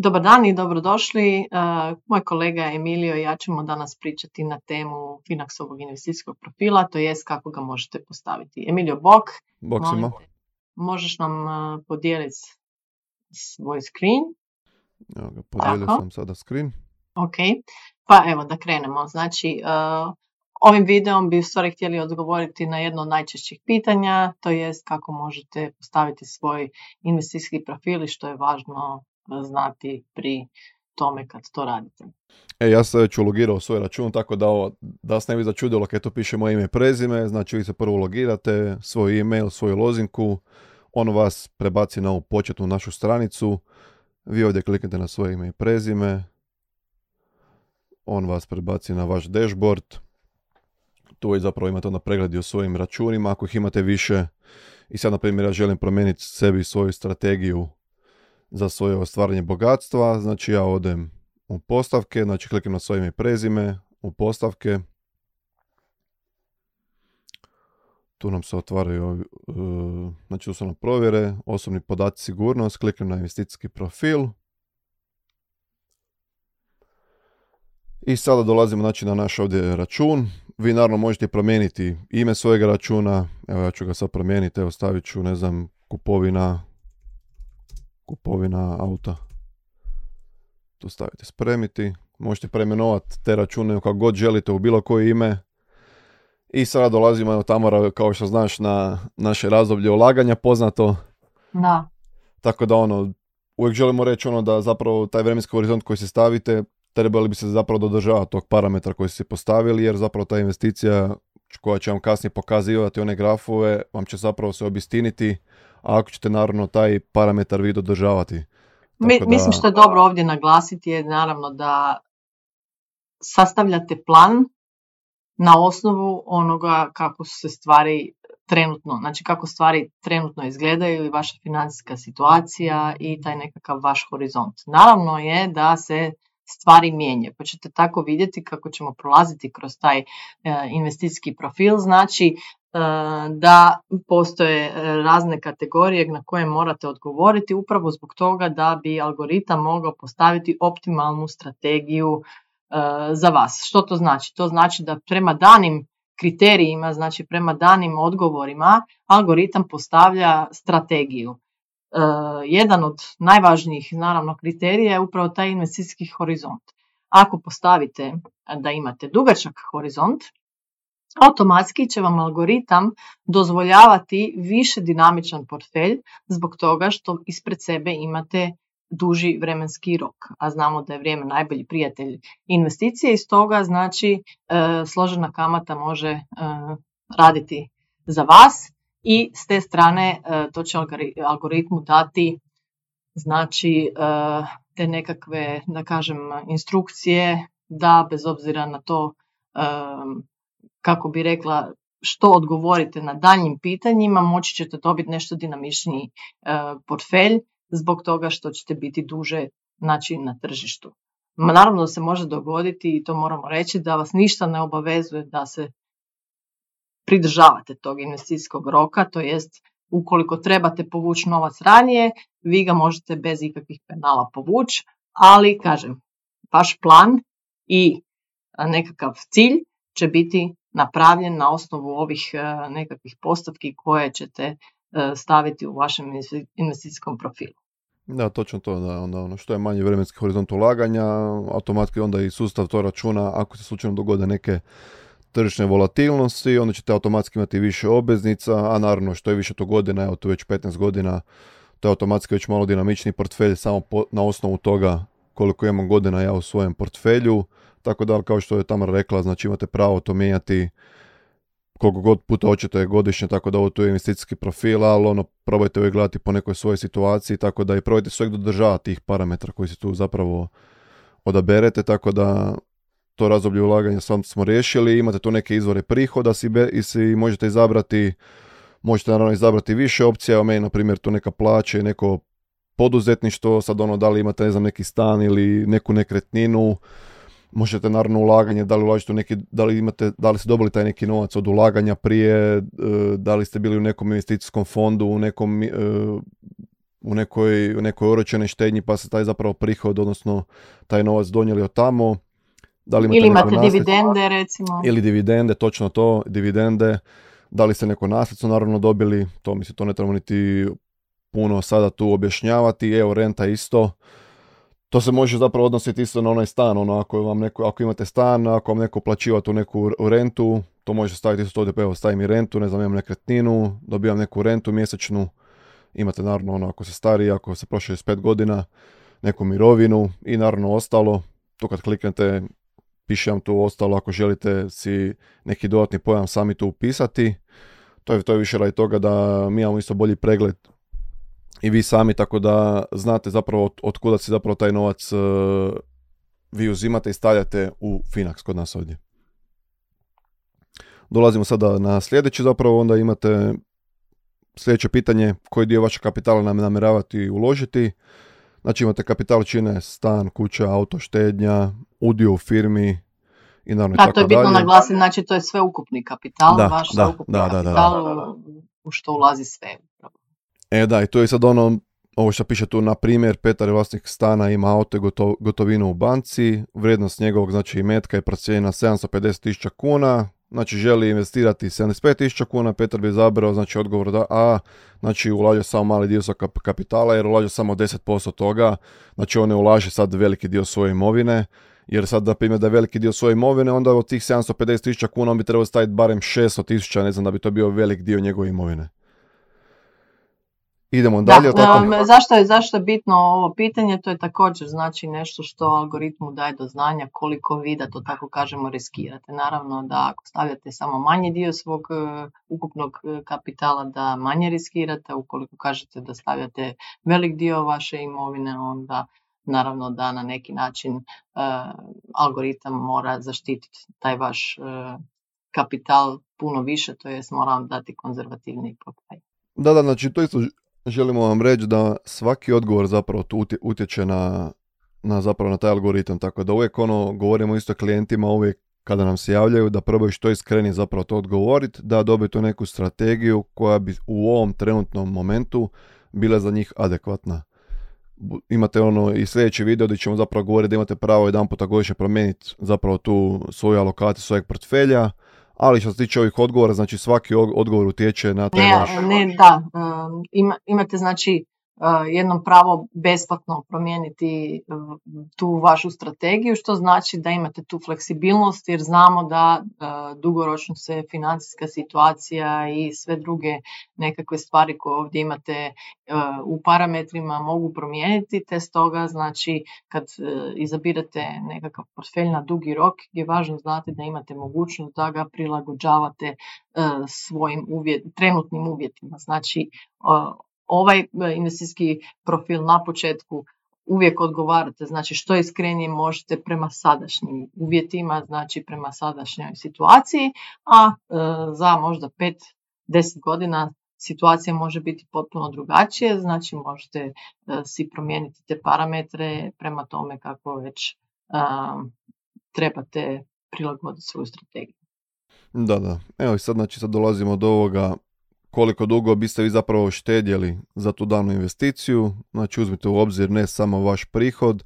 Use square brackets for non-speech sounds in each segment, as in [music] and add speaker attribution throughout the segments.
Speaker 1: Dobar dan i dobrodošli. Uh, moj kolega Emilio i ja ćemo danas pričati na temu Finaxovog investicijskog profila, to jest kako ga možete postaviti. Emilio, bok.
Speaker 2: Bok
Speaker 1: Možeš nam uh, podijeliti svoj screen?
Speaker 2: Evo ga, podijelio sam sada screen.
Speaker 1: Ok, pa evo da krenemo. Znači, uh, ovim videom bi u stvari htjeli odgovoriti na jedno od najčešćih pitanja, to jest kako možete postaviti svoj investicijski profil i što je važno znati pri tome kad to radite.
Speaker 2: E, ja sam već ulogirao svoj račun, tako da ovo, da vas ne bi začudilo kad tu piše moje ime i prezime, znači vi se prvo logirate, svoj email, svoju lozinku, on vas prebaci na ovu početnu našu stranicu, vi ovdje kliknete na svoje ime i prezime, on vas prebaci na vaš dashboard, tu već zapravo imate onda pregledi o svojim računima, ako ih imate više, i sad na primjer ja želim promijeniti sebi svoju strategiju za svoje ostvarenje bogatstva. Znači ja odem u postavke, znači kliknem na svoje ime prezime, u postavke. Tu nam se otvaraju, e, znači tu su nam provjere, osobni podaci sigurnost, kliknem na investicijski profil. I sada dolazimo znači, na naš ovdje račun. Vi naravno možete promijeniti ime svojega računa. Evo ja ću ga sad promijeniti, evo stavit ću, ne znam, kupovina kupovina auta. Tu stavite spremiti. Možete preimenovati te račune kako god želite u bilo koje ime. I sada dolazimo, evo Tamara, kao što znaš, na naše razdoblje ulaganja poznato.
Speaker 1: Da.
Speaker 2: Tako da ono, uvijek želimo reći ono da zapravo taj vremenski horizont koji se stavite, trebali bi se zapravo dodržavati tog parametra koji ste postavili, jer zapravo ta investicija koja će vam kasnije pokazivati one grafove, vam će zapravo se obistiniti ako ćete naravno taj parametar vi dodržavati.
Speaker 1: Mi, Mislim što je dobro ovdje naglasiti je naravno da sastavljate plan na osnovu onoga kako se stvari trenutno, znači kako stvari trenutno izgledaju i vaša financijska situacija i taj nekakav vaš horizont. Naravno je da se stvari mijenjaju, pa ćete tako vidjeti kako ćemo prolaziti kroz taj e, investicijski profil, znači E, da postoje e, razne kategorije na koje morate odgovoriti upravo zbog toga da bi algoritam mogao postaviti optimalnu strategiju za vas. Što to znači? To znači da prema danim kriterijima, znači prema danim odgovorima, algoritam postavlja strategiju. Jedan od najvažnijih naravno kriterija je upravo taj investicijski horizont. Ako postavite da imate dugačak horizont, automatski će vam algoritam dozvoljavati više dinamičan portfelj zbog toga što ispred sebe imate duži vremenski rok, a znamo da je vrijeme najbolji prijatelj investicije i stoga znači e, složena kamata može e, raditi za vas i s te strane e, to će algoritmu dati znači te nekakve da kažem instrukcije da bez obzira na to kako bi rekla, što odgovorite na daljnjim pitanjima, moći ćete dobiti nešto dinamičniji e, portfelj zbog toga što ćete biti duže znači, na tržištu. Naravno da se može dogoditi i to moramo reći da vas ništa ne obavezuje da se pridržavate tog investicijskog roka, to jest ukoliko trebate povući novac ranije, vi ga možete bez ikakvih penala povući, ali kažem, vaš plan i nekakav cilj će biti napravljen na osnovu ovih e, nekakvih postavki koje ćete e, staviti u vašem investicijskom profilu.
Speaker 2: Da, točno to, da, onda ono što je manji vremenski horizont ulaganja, automatski onda i sustav to računa ako se slučajno dogode neke tržišne volatilnosti, onda ćete automatski imati više obveznica, a naravno što je više to godina, evo tu već 15 godina, to je automatski već malo dinamični portfelj samo na osnovu toga koliko imam godina ja u svojem portfelju, tako da, kao što je Tamara rekla, znači imate pravo to mijenjati koliko god puta hoćete godišnje, tako da ovo tu je investicijski profil, ali ono, probajte uvijek gledati po nekoj svojoj situaciji, tako da i probajte sve dodržavati tih parametra koji se tu zapravo odaberete, tako da to razdoblje ulaganja sam smo riješili, imate tu neke izvore prihoda si, i si možete izabrati, možete naravno izabrati više opcija, o meni na primjer tu neka plaća i neko poduzetništvo, sad ono da li imate ne znam neki stan ili neku nekretninu, možete naravno ulaganje, da li ulažete u neki, da li imate, da li ste dobili taj neki novac od ulaganja prije, e, da li ste bili u nekom investicijskom fondu, u nekom e, u nekoj, u nekoj oročenoj štednji pa se taj zapravo prihod, odnosno taj novac donijeli od tamo.
Speaker 1: Da li imate Ili imate dividende recimo.
Speaker 2: Ili dividende, točno to, dividende. Da li ste neko nasljedstvo naravno dobili, to mislim to ne trebamo niti puno sada tu objašnjavati. Evo renta isto. To se može zapravo odnositi isto na onaj stan, ono ako, vam neko, ako imate stan, ako vam neko plaćiva tu neku rentu, to može staviti isto ovdje, pa evo stavim i rentu, ne znam, imam nekretninu, dobijam neku rentu mjesečnu, imate naravno ono ako se stari, ako se prošle 5 godina, neku mirovinu i naravno ostalo, to kad kliknete piše vam tu ostalo ako želite si neki dodatni pojam sami tu upisati. To je, to je više radi toga da mi imamo isto bolji pregled i vi sami, tako da znate zapravo od, od kuda se zapravo taj novac uh, vi uzimate i stavljate u Finax kod nas ovdje. Dolazimo sada na sljedeći zapravo, onda imate sljedeće pitanje, koji dio vašeg kapitala nam namjeravati uložiti. Znači imate kapital čine stan, kuća, auto, štednja, udio u firmi i naravno
Speaker 1: da, to je bitno naglasiti, znači to je sve ukupni kapital, da, vaš da, ukupni da, kapital u što ulazi sve.
Speaker 2: E da, i to je sad ono, ovo što piše tu, na primjer, Petar je vlasnik stana, ima auto gotovinu u banci, vrijednost njegovog, znači metka je procijenjena 750.000 kuna, znači želi investirati 75.000 kuna, Petar bi zabrao, znači odgovor da, a, znači ulaže samo mali dio svog kapitala jer ulaže samo 10% toga, znači on ne ulaže sad veliki dio svoje imovine, jer sad da primjer da je veliki dio svoje imovine, onda od tih 750.000 kuna on bi trebao staviti barem 600.000, ne znam da bi to bio velik dio njegove imovine. Idemo dalje.
Speaker 1: Da, zašto, je, zašto je bitno ovo pitanje? To je također znači nešto što algoritmu daje do znanja koliko vi da to tako kažemo riskirate. Naravno da ako stavljate samo manji dio svog uh, ukupnog e, kapitala da manje riskirate, ukoliko kažete da stavljate velik dio vaše imovine onda naravno da na neki način uh, algoritam mora zaštititi taj vaš kapital puno više, to jest mora vam dati konzervativni portfelj.
Speaker 2: Da, da, znači to isto želimo vam reći da svaki odgovor zapravo utječe na, na zapravo na taj algoritam, tako da uvijek ono govorimo isto klijentima uvijek kada nam se javljaju da probaju što iskrenije zapravo to odgovoriti, da dobiju tu neku strategiju koja bi u ovom trenutnom momentu bila za njih adekvatna. Imate ono i sljedeći video gdje ćemo zapravo govoriti da imate pravo jedan puta godišnje promijeniti zapravo tu svoju alokaciju svojeg portfelja, ali što se tiče ovih odgovora, znači svaki odgovor utječe na taj
Speaker 1: ne, vaš... Ne, da, um, imate znači jednom pravo besplatno promijeniti tu vašu strategiju, što znači da imate tu fleksibilnost jer znamo da dugoročno se financijska situacija i sve druge nekakve stvari koje ovdje imate u parametrima mogu promijeniti, te stoga znači kad izabirate nekakav portfelj na dugi rok je važno znati da imate mogućnost da ga prilagođavate svojim uvjet, trenutnim uvjetima. Znači ovaj e, investicijski profil na početku uvijek odgovarate, znači što iskrenije možete prema sadašnjim uvjetima, znači prema sadašnjoj situaciji, a e, za možda 5-10 godina situacija može biti potpuno drugačija, znači možete e, si promijeniti te parametre prema tome kako već trebate prilagoditi svoju strategiju.
Speaker 2: Da, da. Evo i sad, znači, sad dolazimo do ovoga koliko dugo biste vi zapravo štedjeli za tu danu investiciju. Znači uzmite u obzir ne samo vaš prihod,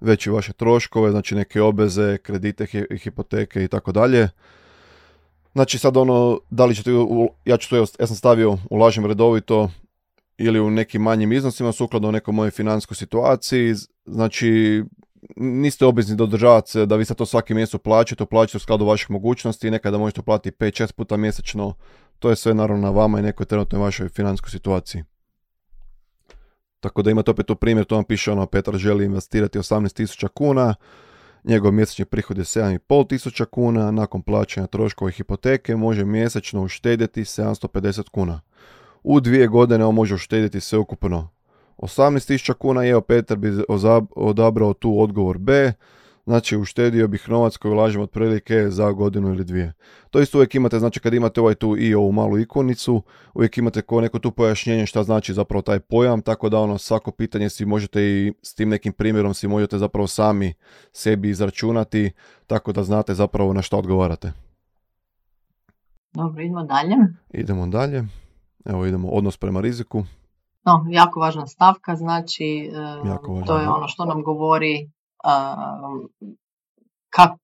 Speaker 2: već i vaše troškove, znači neke obeze, kredite, hipoteke i tako dalje. Znači sad ono, da li ćete, ja ću to, ja sam stavio, ulažem redovito ili u nekim manjim iznosima sukladno nekoj mojoj financijskoj situaciji. Znači niste obvezni da se da vi sad to svaki mjesec plaćate, plaćate u skladu vaših mogućnosti nekada možete platiti 5-6 puta mjesečno to je sve naravno na vama i nekoj trenutnoj vašoj financijskoj situaciji. Tako da imate opet tu primjer, to vam piše ono, Petar želi investirati 18.000 kuna, njegov mjesečni prihod je 7.500 kuna, nakon plaćanja troškova i hipoteke može mjesečno uštedjeti 750 kuna. U dvije godine on može uštedjeti sve ukupno 18.000 kuna, evo Petar bi odabrao tu odgovor B, Znači, uštedio bih novac koji ulažem otprilike za godinu ili dvije. To isto uvijek imate, znači kad imate ovaj tu i ovu malu ikonicu, uvijek imate ko neko tu pojašnjenje šta znači zapravo taj pojam, tako da ono svako pitanje si možete i s tim nekim primjerom si možete zapravo sami sebi izračunati, tako da znate zapravo na šta odgovarate.
Speaker 1: Dobro, idemo dalje.
Speaker 2: Idemo dalje. Evo idemo odnos prema riziku.
Speaker 1: No, jako važna stavka, znači e, to je ono što nam govori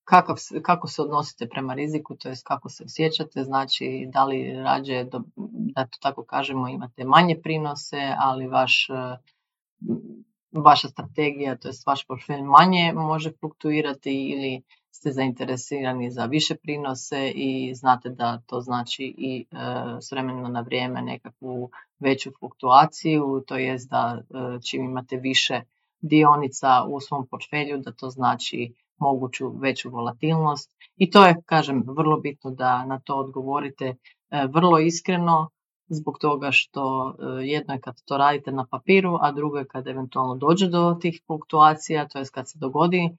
Speaker 1: kakav, kako se odnosite prema riziku, to jest kako se osjećate, znači da li rađe, da to tako kažemo, imate manje prinose, ali vaš, vaša strategija, to jest vaš portfelj manje može fluktuirati ili ste zainteresirani za više prinose i znate da to znači i e, s vremena na vrijeme nekakvu veću fluktuaciju, to jest da e, čim imate više dionica u svom portfelju, da to znači moguću veću volatilnost. I to je, kažem, vrlo bitno da na to odgovorite e, vrlo iskreno zbog toga što e, jedno je kad to radite na papiru, a drugo je kad eventualno dođe do tih fluktuacija, to je kad se dogodi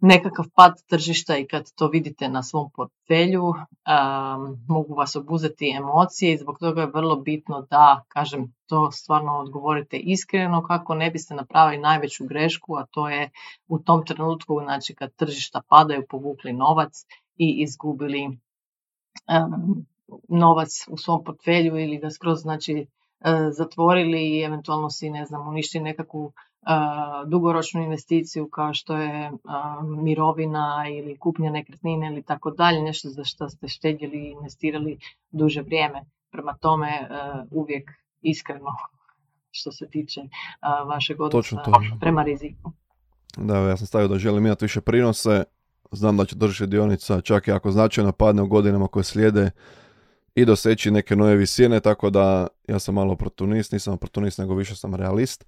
Speaker 1: nekakav pad tržišta i kad to vidite na svom portfelju, um, mogu vas obuzeti emocije i zbog toga je vrlo bitno da, kažem, to stvarno odgovorite iskreno kako ne biste napravili najveću grešku, a to je u tom trenutku, znači kad tržišta padaju, povukli novac i izgubili um, novac u svom portfelju ili ga skroz znači e, zatvorili i eventualno si ne znam uništili nekakvu dugoročnu investiciju kao što je mirovina ili kupnja nekretnine ili tako dalje, nešto za što ste štedjeli i investirali duže vrijeme. Prema tome uvijek iskreno [laughs] što se tiče vašeg odnosa prema riziku.
Speaker 2: Da, ja sam stavio da želim imati više prinose, znam da će držati dionica čak i ako značajno padne u godinama koje slijede i doseći neke nove visine, tako da ja sam malo oportunist, nisam oportunist nego više sam realist.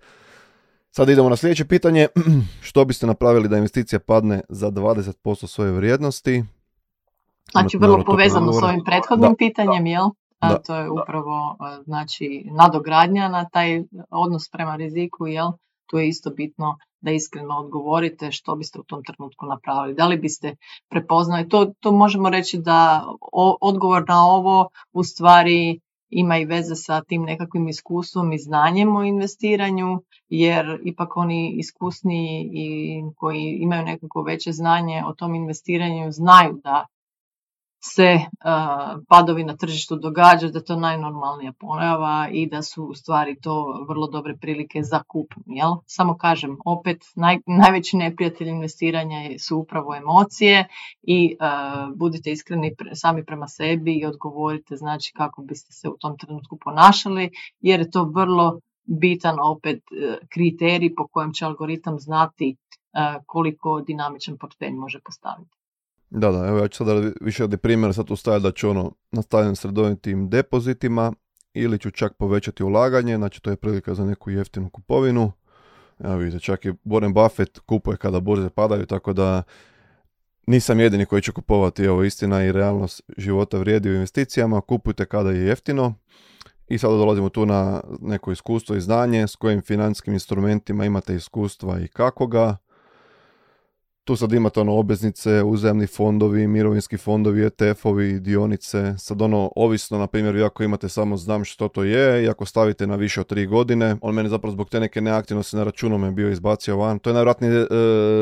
Speaker 2: Sad idemo na sljedeće pitanje. [clears throat] Što biste napravili da investicija padne za 20% svoje vrijednosti?
Speaker 1: Znači, vrlo povezano s ovim prethodnim pitanjem, jel? A, to je upravo znači, nadogradnja na taj odnos prema riziku, jel? Tu je isto bitno da iskreno odgovorite što biste u tom trenutku napravili. Da li biste prepoznali, to, to možemo reći da odgovor na ovo u stvari ima i veze sa tim nekakvim iskustvom i znanjem o investiranju, jer ipak oni iskusni i koji imaju nekako veće znanje o tom investiranju znaju da se padovi na tržištu događaju, da to najnormalnija pojava i da su u stvari to vrlo dobre prilike za kup. Jel? Samo kažem, opet naj, najveći neprijatelj investiranja su upravo emocije i budite iskreni sami prema sebi i odgovorite znači kako biste se u tom trenutku ponašali jer je to vrlo bitan opet e, kriterij po kojem će algoritam znati koliko dinamičan portfelj može postaviti.
Speaker 2: Da, da, evo ja ću sada više od primjera sad ustaviti da ću ono nastavljam s redovitim depozitima ili ću čak povećati ulaganje, znači to je prilika za neku jeftinu kupovinu. Evo vidite, čak i Warren Buffett kupuje kada burze padaju, tako da nisam jedini koji će kupovati, evo istina i realnost života vrijedi u investicijama, kupujte kada je jeftino. I sada dolazimo tu na neko iskustvo i znanje, s kojim financijskim instrumentima imate iskustva i kako ga. Tu sad imate ono obveznice, uzemni fondovi, mirovinski fondovi, ETF-ovi, dionice. Sad ono, ovisno, na primjer, vi ako imate samo znam što to je i ako stavite na više od tri godine, on mene zapravo zbog te neke neaktivnosti na računu me bio izbacio van. To je najvjerojatnije e,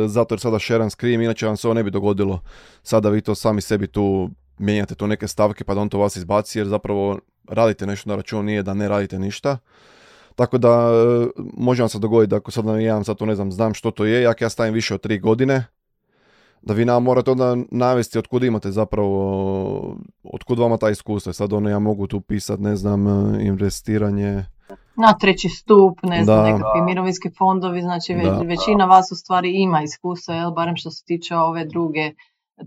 Speaker 2: zato jer sada share screen, inače vam se ovo ne bi dogodilo. Sada vi to sami sebi tu mijenjate tu neke stavke pa da on to vas izbaci jer zapravo radite nešto na računu, nije da ne radite ništa. Tako da e, može vam se dogoditi da ako sad ja sad to ne znam, znam što to je, ako ja stavim više od tri godine, da vi nam morate onda navesti otkud imate zapravo, otkud vama ta iskustva. Sad ono ja mogu tu pisati, ne znam, e, investiranje.
Speaker 1: Na treći stup, ne znam, nekakvi mirovinski fondovi, znači većina vas u stvari ima iskustva, jel, barem što se tiče ove druge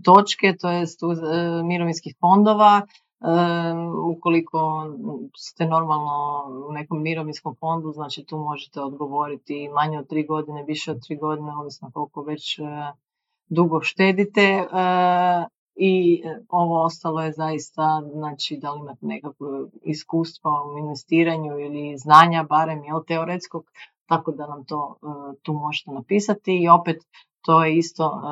Speaker 1: točke, to je e, mirovinskih fondova. Ukoliko ste normalno u nekom mirovinskom fondu, znači tu možete odgovoriti manje od tri godine, više od tri godine, ovisno koliko već e, dugo štedite. E, i ovo ostalo je zaista, znači da li imate nekakvo iskustvo u investiranju ili znanja, barem jel teoretskog, tako da nam to e, tu možete napisati. I opet to je isto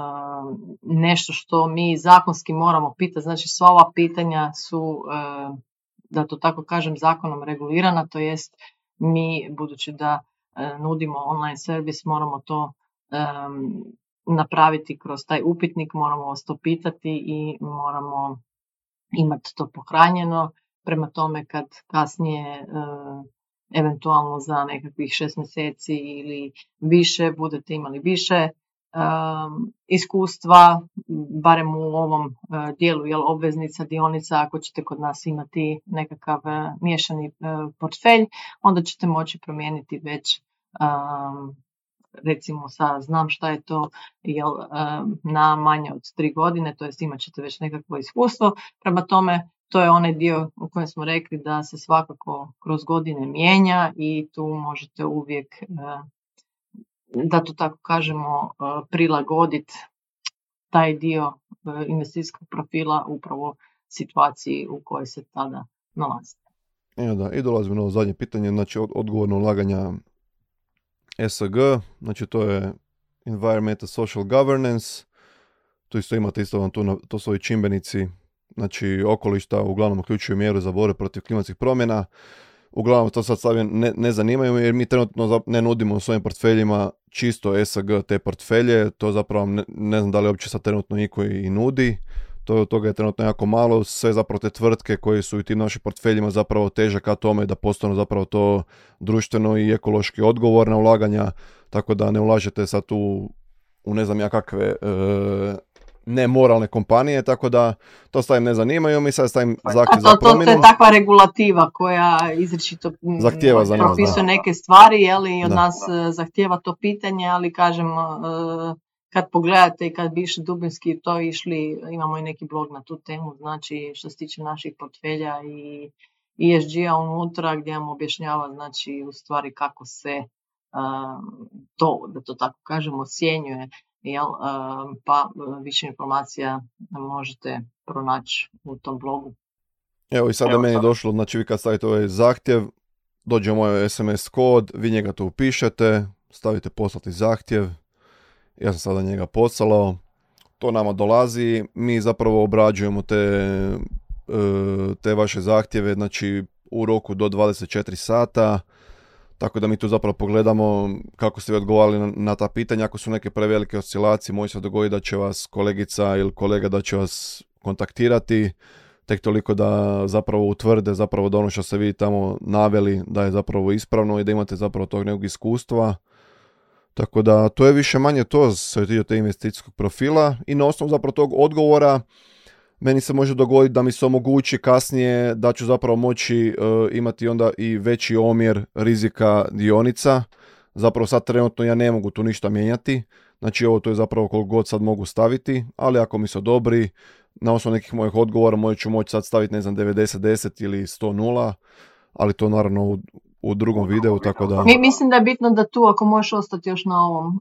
Speaker 1: nešto što mi zakonski moramo pitati. Znači sva ova pitanja su, da to tako kažem, zakonom regulirana, to jest mi, budući da nudimo online servis, moramo to napraviti kroz taj upitnik, moramo vas to pitati i moramo imati to pohranjeno. Prema tome kad kasnije eventualno za nekakvih šest mjeseci ili više budete imali više iskustva, barem u ovom uh, dijelu jel, obveznica, dionica, ako ćete kod nas imati nekakav uh, miješani uh, portfelj, onda ćete moći promijeniti već recimo sa znam šta je to jel, na manje od tri godine, to jest imat ćete već nekakvo iskustvo. Prema tome, to je onaj dio u kojem smo rekli da se svakako kroz godine mijenja i tu možete uvijek da to tako kažemo, e, prilagoditi taj dio e, investicijskog profila upravo situaciji u kojoj se tada nalazi.
Speaker 2: Ja, da, i dolazimo na ovo zadnje pitanje, znači odgovorno ulaganja ESG, znači to je Environmental Social Governance, tu isto imate isto vam tu, to su ovi čimbenici, znači okolišta uglavnom uključuju mjeru za borbu protiv klimatskih promjena, uglavnom to sad stavim ne, ne zanimaju jer mi trenutno ne nudimo u svojim portfeljima čisto ESG te portfelje, to zapravo ne, ne znam da li uopće sad trenutno niko i nudi, to, toga je trenutno jako malo, sve zapravo te tvrtke koje su u tim našim portfeljima zapravo teže ka tome da postanu zapravo to društveno i ekološki odgovorna ulaganja, tako da ne ulažete sad tu u ne znam ja kakve e, nemoralne kompanije, tako da to stavim ne zanimaju, mi sad stavim zahtjev za promjenu.
Speaker 1: To je takva regulativa koja izričito
Speaker 2: zahtjeva za
Speaker 1: propisuje neke stvari, jeli, od nas e, zahtjeva to pitanje, ali kažem, e, kad pogledate i kad bi išli dubinski to išli, imamo i neki blog na tu temu, znači što se tiče naših portfelja i ESG-a unutra gdje vam objašnjava znači u stvari kako se e, to, da to tako kažemo, ocjenjuje jel, pa više informacija možete pronaći u tom blogu.
Speaker 2: Evo i sada Evo, meni je došlo, znači vi kad stavite ovaj zahtjev, dođe moj SMS kod, vi njega to upišete, stavite poslati zahtjev, ja sam sada njega poslao, to nama dolazi, mi zapravo obrađujemo te, te vaše zahtjeve, znači u roku do 24 sata, tako da mi tu zapravo pogledamo kako ste vi odgovarali na, ta pitanja. Ako su neke prevelike oscilacije, može se dogoditi da će vas kolegica ili kolega da će vas kontaktirati tek toliko da zapravo utvrde zapravo da ono što ste vi tamo naveli da je zapravo ispravno i da imate zapravo tog nekog iskustva. Tako da to je više manje to sve dio te investicijskog profila i na osnovu zapravo tog odgovora meni se može dogoditi da mi se omogući kasnije da ću zapravo moći e, imati onda i veći omjer rizika dionica. Zapravo sad trenutno ja ne mogu tu ništa mijenjati. Znači ovo to je zapravo koliko god sad mogu staviti, ali ako mi se odobri, na osnovu nekih mojih odgovora moći ću moći sad staviti ne znam 90-10 ili 100-0, ali to naravno u, drugom videu, tako da...
Speaker 1: Mi, mislim da je bitno da tu, ako možeš ostati još na ovom,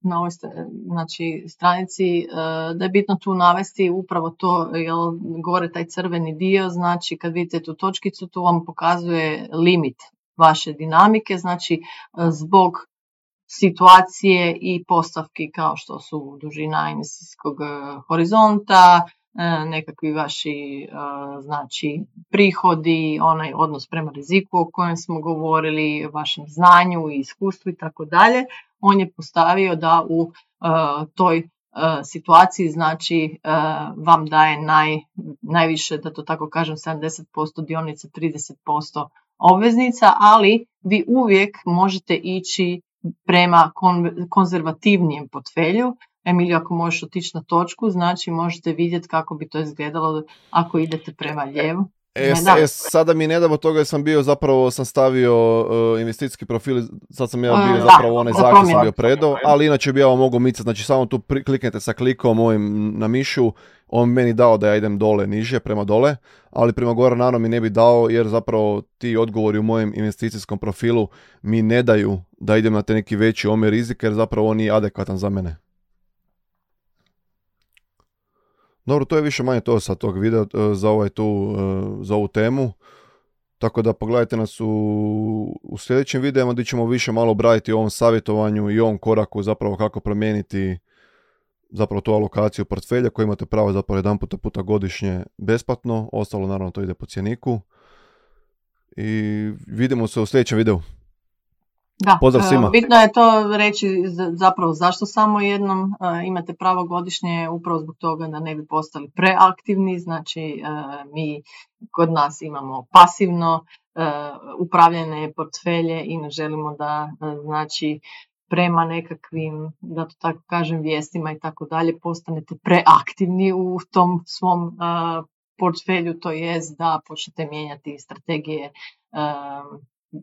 Speaker 1: na ovoj znači, stranici, da je bitno tu navesti upravo to, jel, gore taj crveni dio, znači kad vidite tu točkicu, tu vam pokazuje limit vaše dinamike, znači zbog situacije i postavki kao što su dužina investicijskog horizonta, nekakvi vaši e, znači prihodi, onaj odnos prema riziku o kojem smo govorili, vašem znanju i iskustvu i tako dalje, on je postavio da u e, toj situaciji znači vam daje naj, najviše, da to tako kažem, 70% dionica, 30% obveznica, ali vi uvijek možete ići prema konzervativnijem portfelju, Emilio, ako možeš otići na točku, znači možete vidjeti kako bi to izgledalo ako idete prema lijevu.
Speaker 2: E, e, sada mi ne damo toga jer sam bio zapravo, sam stavio uh, investicijski profil, sad sam ja bio zapravo onaj zahtjev sam bio predao, ali inače bi ja ovo mogu micati, znači samo tu kliknete sa klikom ovim na mišu, on meni dao da ja idem dole, niže, prema dole, ali prema gore naravno mi ne bi dao jer zapravo ti odgovori u mojem investicijskom profilu mi ne daju da idem na te neki veći omjer rizika jer zapravo on nije adekvatan za mene. Dobro, to je više manje to sa tog videa e, za, ovaj tu, e, za ovu temu. Tako da pogledajte nas u, u sljedećim videima gdje ćemo više malo obraditi o ovom savjetovanju i ovom koraku zapravo kako promijeniti zapravo tu alokaciju portfelja koju imate pravo zapravo jedan puta puta godišnje besplatno, ostalo naravno to ide po cjeniku. I vidimo se u sljedećem videu.
Speaker 1: Da, Pozdrav e, svima. bitno je to reći zapravo zašto samo jednom e, imate pravo godišnje, upravo zbog toga da ne bi postali preaktivni, znači e, mi kod nas imamo pasivno upravljene portfelje i ne želimo da znači prema nekakvim, da to tako kažem, vijestima i tako dalje, postanete preaktivni u tom svom portfelju, to jest da počnete mijenjati strategije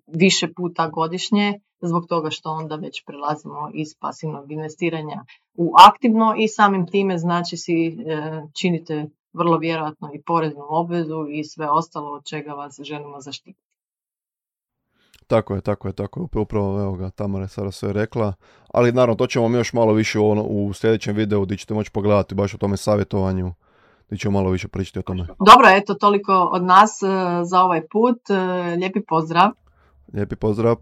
Speaker 1: više puta godišnje, zbog toga što onda već prelazimo iz pasivnog investiranja u aktivno i samim time znači si e, činite vrlo vjerojatno i poreznu obvezu i sve ostalo od čega vas želimo zaštititi.
Speaker 2: Tako je, tako je, tako je. Upravo, evo ga, Tamara je sada sve rekla. Ali naravno, to ćemo mi još malo više u, ono, u sljedećem videu gdje ćete moći pogledati baš o tome savjetovanju. Gdje ćemo malo više pričati o tome.
Speaker 1: Dobro, eto, toliko od nas e, za ovaj put. E, lijepi pozdrav.
Speaker 2: Lepiej pozdro.